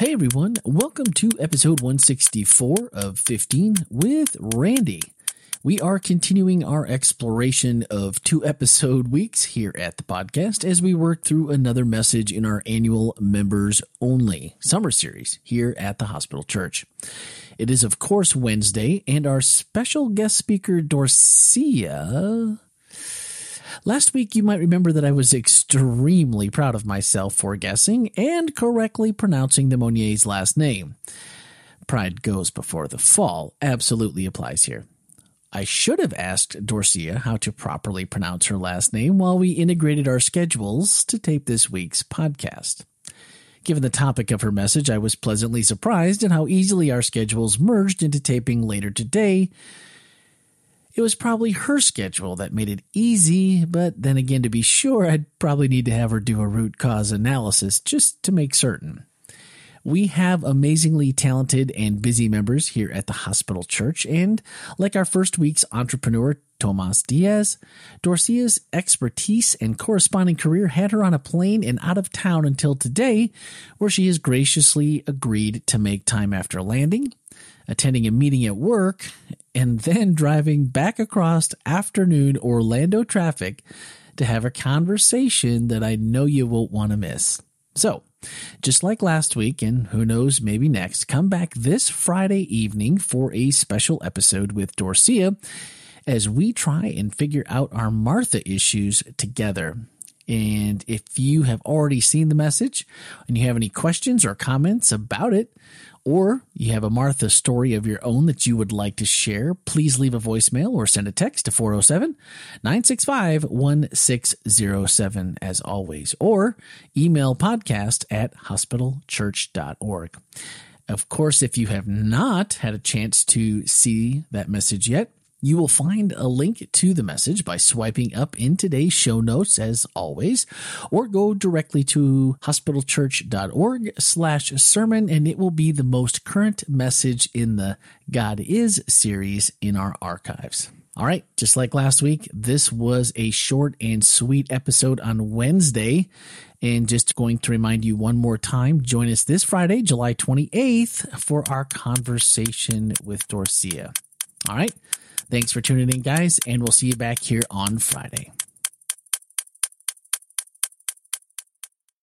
Hey everyone, welcome to episode 164 of 15 with Randy. We are continuing our exploration of two episode weeks here at the podcast as we work through another message in our annual members only summer series here at the hospital church. It is, of course, Wednesday, and our special guest speaker, Dorcia, Last week, you might remember that I was extremely proud of myself for guessing and correctly pronouncing the Monier's last name. Pride goes before the fall absolutely applies here. I should have asked Dorcia how to properly pronounce her last name while we integrated our schedules to tape this week's podcast. Given the topic of her message, I was pleasantly surprised at how easily our schedules merged into taping later today it was probably her schedule that made it easy, but then again, to be sure, I'd probably need to have her do a root cause analysis just to make certain. We have amazingly talented and busy members here at the hospital church, and like our first week's entrepreneur, Tomas Diaz, Dorcia's expertise and corresponding career had her on a plane and out of town until today, where she has graciously agreed to make time after landing, attending a meeting at work, and then driving back across afternoon Orlando traffic to have a conversation that I know you won't want to miss. So, just like last week, and who knows, maybe next, come back this Friday evening for a special episode with Dorcia as we try and figure out our Martha issues together. And if you have already seen the message and you have any questions or comments about it, or you have a Martha story of your own that you would like to share, please leave a voicemail or send a text to 407 965 1607 as always, or email podcast at hospitalchurch.org. Of course, if you have not had a chance to see that message yet, you will find a link to the message by swiping up in today's show notes as always, or go directly to hospitalchurch.org slash sermon and it will be the most current message in the God is series in our archives. All right, just like last week, this was a short and sweet episode on Wednesday. And just going to remind you one more time, join us this Friday, July 28th, for our conversation with Dorcia. All right. Thanks for tuning in, guys, and we'll see you back here on Friday.